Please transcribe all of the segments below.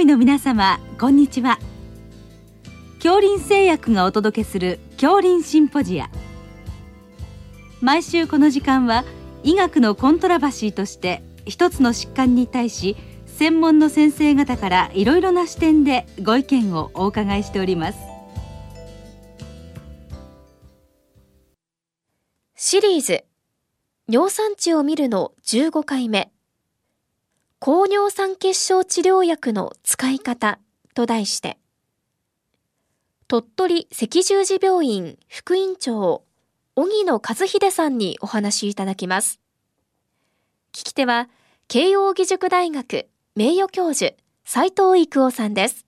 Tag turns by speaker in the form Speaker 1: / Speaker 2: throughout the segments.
Speaker 1: 医の皆様こんにちは。恐林製薬がお届けする恐林シンポジア。毎週この時間は医学のコントラバシーとして一つの疾患に対し専門の先生方からいろいろな視点でご意見をお伺いしております。
Speaker 2: シリーズ尿酸値を見るの15回目。高尿酸血症治療薬の使い方と題して、鳥取赤十字病院副院長、荻野和秀さんにお話しいただきます。聞き手は、慶應義塾大学名誉教授、斉藤育夫さんです。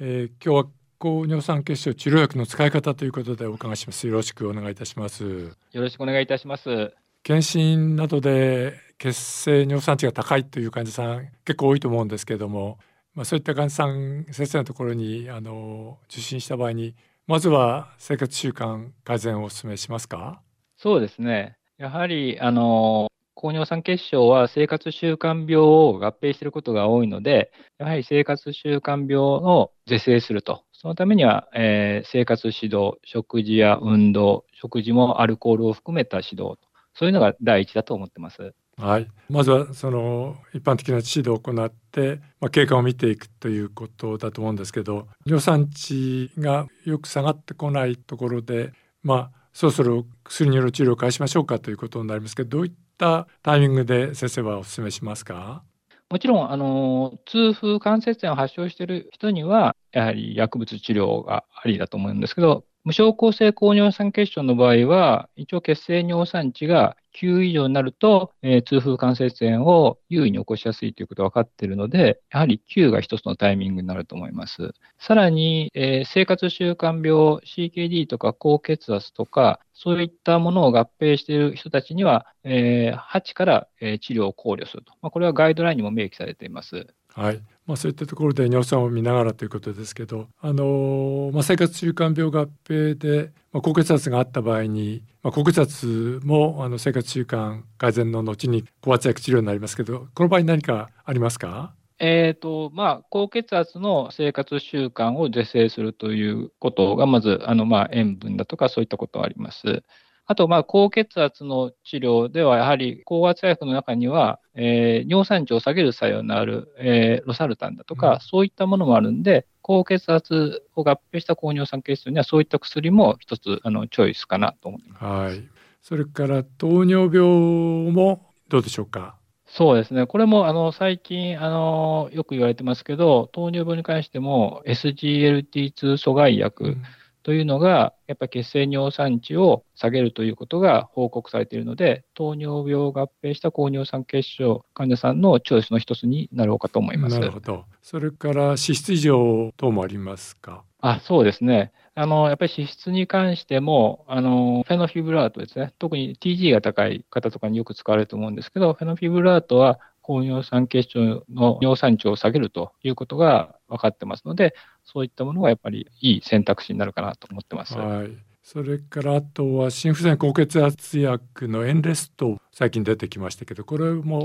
Speaker 3: えー、今日は高尿酸血症治療薬の使い方ということでお伺いします。よろしくお願いいたします。
Speaker 4: よろしくお願いいたします。
Speaker 3: 検診などで血清尿酸値が高いという患者さん結構多いと思うんですけれども、まあ、そういった患者さん先生のところにあの受診した場合にまずは生活習慣改善をお勧めしますか？
Speaker 4: そうですねやはりあの高尿酸血症は生活習慣病を合併していることが多いので、やはり生活習慣病を是正すると。そのためには、えー、生活指導、食事や運動、食事もアルコールを含めた指導。そういうのが第一だと思ってます。
Speaker 3: はい、まずはその一般的な指導を行って、まあ、経過を見ていくということだと思うんですけど尿酸値がよく下がってこないところで、まあ、そろそろ薬による治療を開始しましょうかということになりますけどどういったタイミングで先生はお勧めしますか？
Speaker 4: もちろん、あの、痛風関節炎を発症している人には、やはり薬物治療がありだと思うんですけど、無症候性高尿酸血症の場合は、一応血清尿酸値が9以上になると、えー、痛風関節炎を優位に起こしやすいということが分かっているので、やはり9が一つのタイミングになると思います。さらに、えー、生活習慣病、CKD とか高血圧とか、そういったものを合併している人たちには、えー、8から、えー、治療を考慮すると。まあ、これはガイドラインにも明記されています。
Speaker 3: はい。まあ、そういったところで尿酸を見ながらということですけど、あのまあ、生活習慣病合併で、まあ、高血圧があった場合に、まあ、高血圧もあの生活習慣改善の後に高圧薬治療になりますけどこの場合何かありますか？
Speaker 4: えーとまあ、高血圧の生活習慣を是正するということが、まずあの、まあ、塩分だとかそういったことはあります。あと、まあ、高血圧の治療では、やはり高圧薬の中には、えー、尿酸値を下げる作用のある、えー、ロサルタンだとか、うん、そういったものもあるんで、高血圧を合併した高尿酸血症には、そういった薬も一つあのチョイスかなと思います。
Speaker 3: はい。それから糖尿病もどうでしょうか？
Speaker 4: そうですね。これも、あの、最近、あの、よく言われてますけど、糖尿病に関しても SGLT2 阻害薬、うんというのが、やっぱり血清尿酸値を下げるということが報告されているので、糖尿病を合併した高尿酸血症患者さんのチョイスの一つになろうかと思います。
Speaker 3: なるほど。それから脂質異常等もありますか？
Speaker 4: あそうですね。あの、やっぱり脂質に関しても、あの、フェノフィブラートですね。特に TG が高い方とかによく使われると思うんですけど、フェノフィブラートは高尿酸血症の尿酸値を下げるということが分かってますので、そういったものがやっぱりいい選択肢になるかなと思ってます。
Speaker 3: はい。それからあとは心不全高血圧薬のエンレスト最近出てきましたけどこれも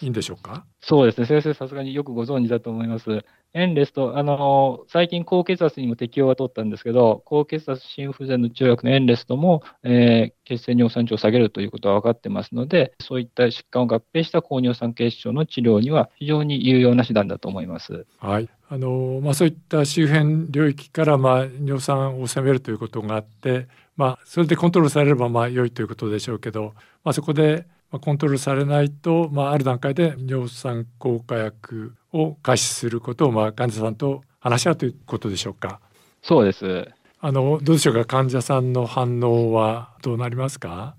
Speaker 3: いいんでしょうか、
Speaker 4: うん、そうですね先生さすがによくご存知だと思いますエンレスト、あの最近高血圧にも適用は取ったんですけど、高血圧心不全の治療薬のエンレストも、えー、血清尿酸値を下げるということは分かってますので、そういった疾患を合併した高尿酸血症の治療には非常に有用な手段だと思います。
Speaker 3: はい。あのまあ、そういった周辺領域から、まあ、尿酸を攻めるということがあって、まあ、それでコントロールされればまあ良いということでしょうけど、まあ、そこでコントロールされないと、まあ、ある段階で尿酸効果薬を開始することを、まあ、患者さんと話し合うということでしょうか。
Speaker 4: そうです。
Speaker 3: あのどうでしょうか？患者さんの反応はどうなりますか？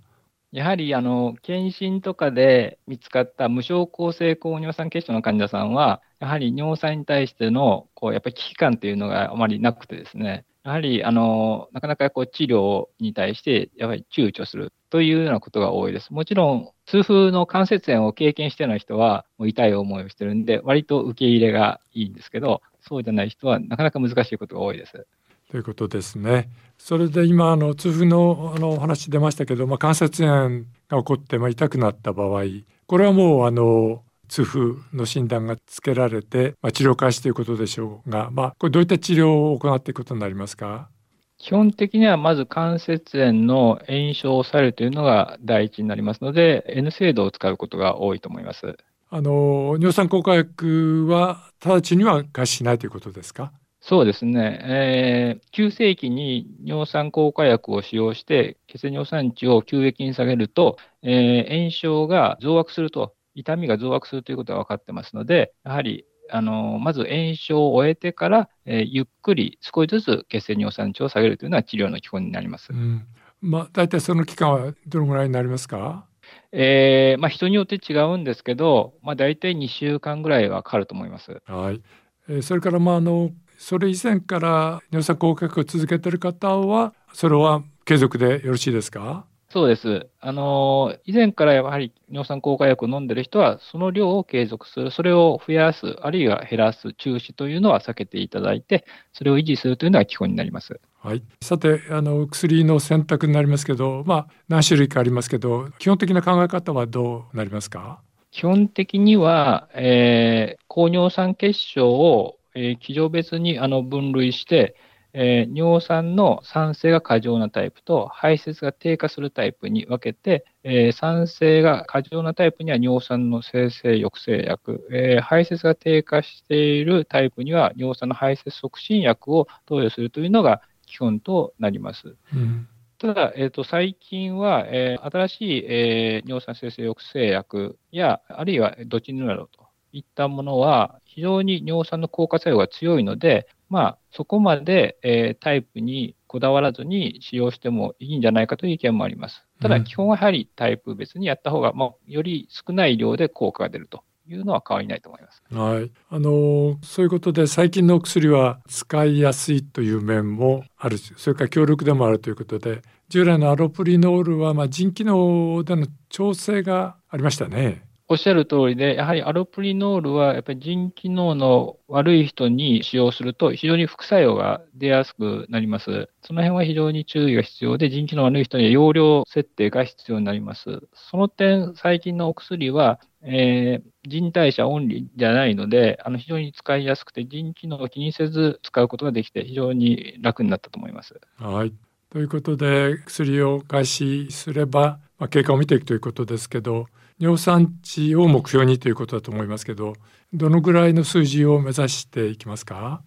Speaker 4: やはりあの検診とかで見つかった無症候性高尿酸血症の患者さんは、やはり尿酸に対してのこうやっぱり危機感というのがあまりなくてですね、やはりあのなかなかこう治療に対してやはり躊躇するというようなことが多いです。もちろん、痛風の関節炎を経験してない人は、もう痛い思いをしてるんで、割と受け入れがいいんですけど、そうじゃない人はなかなか難しいことが多いです。
Speaker 3: ということですね。それで今あの痛風のあのお話出ましたけど、まあ、関節炎が起こってまあ痛くなった場合これはもうあの痛風の診断がつけられて、まあ、治療開始ということでしょうが、まあ、これどういった治療を行っていくことになりますか？
Speaker 4: 基本的にはまず関節炎の炎症を抑えるというのが第一になりますので N 制度を使うことが多いと思います。
Speaker 3: あの尿酸硬化薬は直ちには開始しないということですか？
Speaker 4: そうですね、えー、急性期に尿酸硬化薬を使用して、血液尿酸値を急激に下げると、えー、炎症が増悪すると、痛みが増悪するということが分かってますので、やはりあのまず炎症を終えてから、えー、ゆっくり少しずつ血液尿酸値を下げるというのは治療の基本になります。うん
Speaker 3: まあ、大体その期間はどのぐらいになりますか？
Speaker 4: えーまあ、人によって違うんですけど、まあ、大体2週間ぐらいはかかると思います。
Speaker 3: はいえー、それから、まあ、あのそれ以前から尿酸硬化薬を続けている方はそれは継続でよろしいですか？
Speaker 4: そうです。あの、以前からやはり尿酸硬化薬を飲んでる人は、その量を継続する、それを増やす、あるいは減らす、中止というのは避けていただいて、それを維持するというのは基本になります。
Speaker 3: はい、さてあの薬の選択になりますけど、まあ、何種類かありますけど基本的な考え方はどうなりますか？
Speaker 4: 基本的には、えー、高尿酸血症をえー、基準別にあの分類して、えー、尿酸の酸性が過剰なタイプと排泄が低下するタイプに分けて、えー、酸性が過剰なタイプには尿酸の生成抑制薬、えー、排泄が低下しているタイプには尿酸の排泄促進薬を投与するというのが基本となります。うんただ、えーと、最近は、えー、新しい、えー、尿酸生成抑制薬や、あるいはドチヌラロといったものは、非常に尿酸の効果作用が強いので、まあ、そこまで、えー、タイプにこだわらずに使用してもいいんじゃないかという意見もあります。ただ、基本はやはりタイプ別にやった方が、まあ、より少ない量で効果が出るというのは変わりないと思います。
Speaker 3: はい、あのそういうことで最近のお薬は使いやすいという面もあるし、それから強力でもあるということで、従来のアロプリノールはまあ腎機能での調整がありましたね。
Speaker 4: おっしゃる通りで、やはりアロプリノールは、やっぱり腎機能の悪い人に使用すると、非常に副作用が出やすくなります。その辺は非常に注意が必要で、腎機能悪い人には容量設定が必要になります。その点、最近のお薬は、えー、腎代謝オンリーじゃないので、あの非常に使いやすくて、腎機能を気にせず使うことができて、非常に楽になったと思います。
Speaker 3: はい。ということで、薬を開始すれば、まあ、経過を見ていくということですけど、尿酸値を目標にということだと思いますけどどのぐらいの数字を目指していきますか？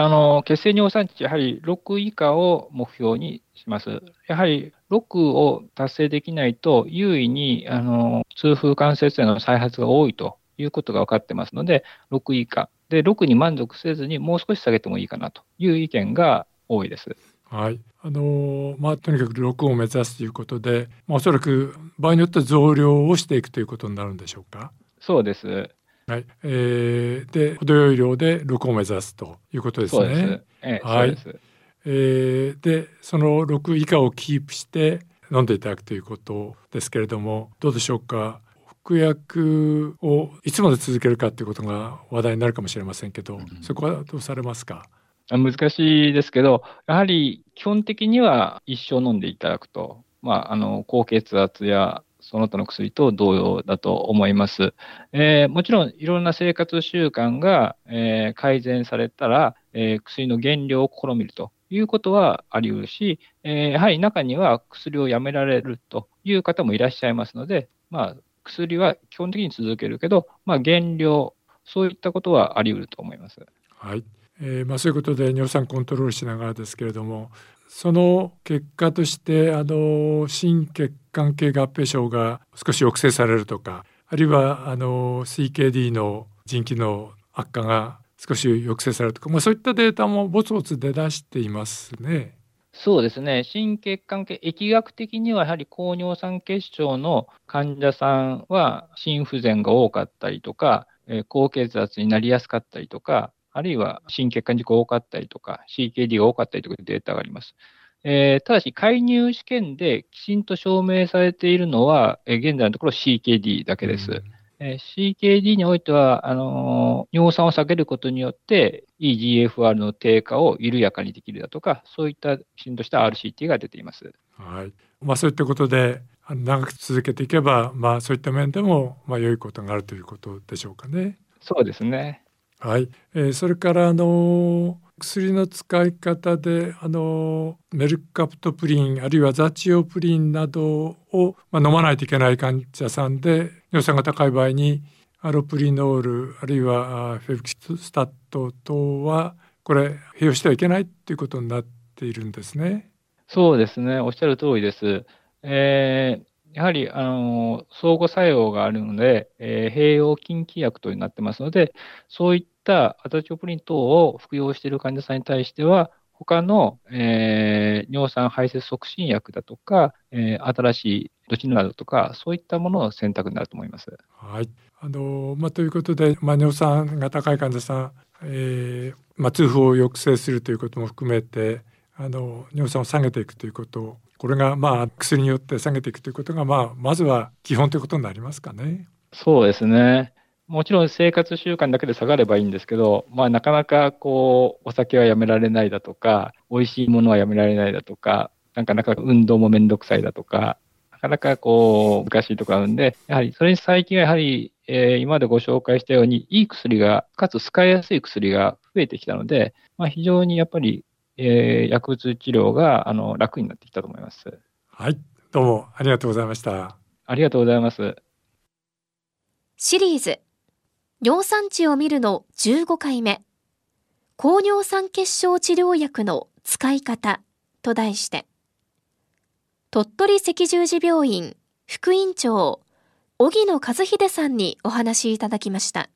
Speaker 4: あの血清尿酸値、やはり6以下を目標にします。やはり6を達成できないと、優位にあの痛風関節炎の再発が多いということが分かってますので、6以下。で、6に満足せずに、もう少し下げてもいいかなという意見が多いです。
Speaker 3: はい。あのまあ、とにかく6を目指すということで、まあ、おそらく場合によっては増量をしていくということになるんでしょうか？
Speaker 4: そうです。
Speaker 3: はい。えー、で程よい量で6を目指すということですね。
Speaker 4: ええ、はい。
Speaker 3: えー、でその6以下をキープして飲んでいただくということですけれどもどうでしょうか？服薬をいつまで続けるかということが話題になるかもしれませんけど、そこはどうされますか？
Speaker 4: 難しいですけど、やはり基本的には一生飲んでいただくと、まあ、あの高血圧やその他の薬と同様だと思います。えー、もちろんいろんな生活習慣が、えー、改善されたら、えー、薬の減量を試みるということはあり得るし、えやはり中には薬をやめられるという方もいらっしゃいますので、まあ、薬は基本的に続けるけど、まあ、減量、そういったことはあり得ると思います。
Speaker 3: はいえー、まあ、そういうことで尿酸コントロールしながらですけれどもその結果としてあの心血管系合併症が少し抑制されるとかあるいはあの CKD の腎機能悪化が少し抑制されるとか、まあ、そういったデータもぼつぼつ出だしていますね。
Speaker 4: そうですね、心血管系、疫学的にはやはり高尿酸血症の患者さんは心不全が多かったりとか、高血圧になりやすかったりとか、あるいは心血管事故多かったりとか、CKD が多かったりとかいうデータがあります。えー、ただし、介入試験できちんと証明されているのは、えー、現在のところ CKD だけです。うんえー、CKD においては、あのー、尿酸を下げることによって、EGFR の低下を緩やかにできるだとか、そういったきちんとした RCT が出ています。
Speaker 3: はいまあ、そういったことで、長く続けていけば、まあ、そういった面でも、まあ、良いことがあるということでしょうかね。
Speaker 4: そうですね。
Speaker 3: はい、えー、それからあの薬の使い方であのメルカプトプリンあるいはザチオプリンなどを、まあ、飲まないといけない患者さんで尿酸が高い場合にアロプリノールあるいはフェブキスタット等はこれ併用してはいけないということになっているんですね。
Speaker 4: そうですねおっしゃる通りです。えーやはり、あの、相互作用があるので、えー、併用禁忌薬となってますので、そういったアタチオプリン等を服用している患者さんに対しては、他の、えー、尿酸排泄促進薬だとか、えー、新しいドチヌラだとか、そういったものの選択になると思います。
Speaker 3: はい。あのまあ、ということで、まあ、尿酸が高い患者さん、えーまあ、痛風を抑制するということも含めてあの尿酸を下げていくということこれがまあ薬によって下げていくということが、まあ、まずは基本ということになりますかね。
Speaker 4: そうですね。もちろん生活習慣だけで下がればいいんですけど、まあなかなかこう、お酒はやめられないだとか、美味しいものはやめられないだとか、なかなか運動もめんどくさいだとか、なかなかこう、難しいところあるんで、やはりそれに最近はやはり、えー、今までご紹介したように、いい薬が、かつ使いやすい薬が増えてきたので、まあ非常にやっぱりえー、薬物治療があの楽になってきたと思います。
Speaker 3: はい、どうもありがとうございました。
Speaker 4: ありがとうございます。
Speaker 2: シリーズ尿酸値を見るの15回目高尿酸血症治療薬の使い方と題して鳥取赤十字病院副院長荻野和秀さんにお話いただきました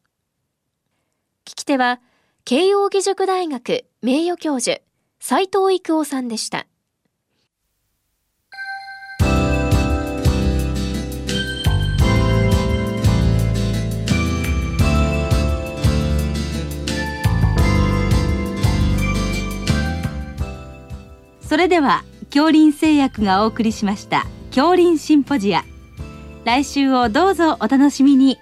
Speaker 2: 聞き手は慶應義塾大学名誉教授斉藤育夫さんでした。
Speaker 1: それでは恐林製薬がお送りしました恐林シンポジア来週をどうぞお楽しみに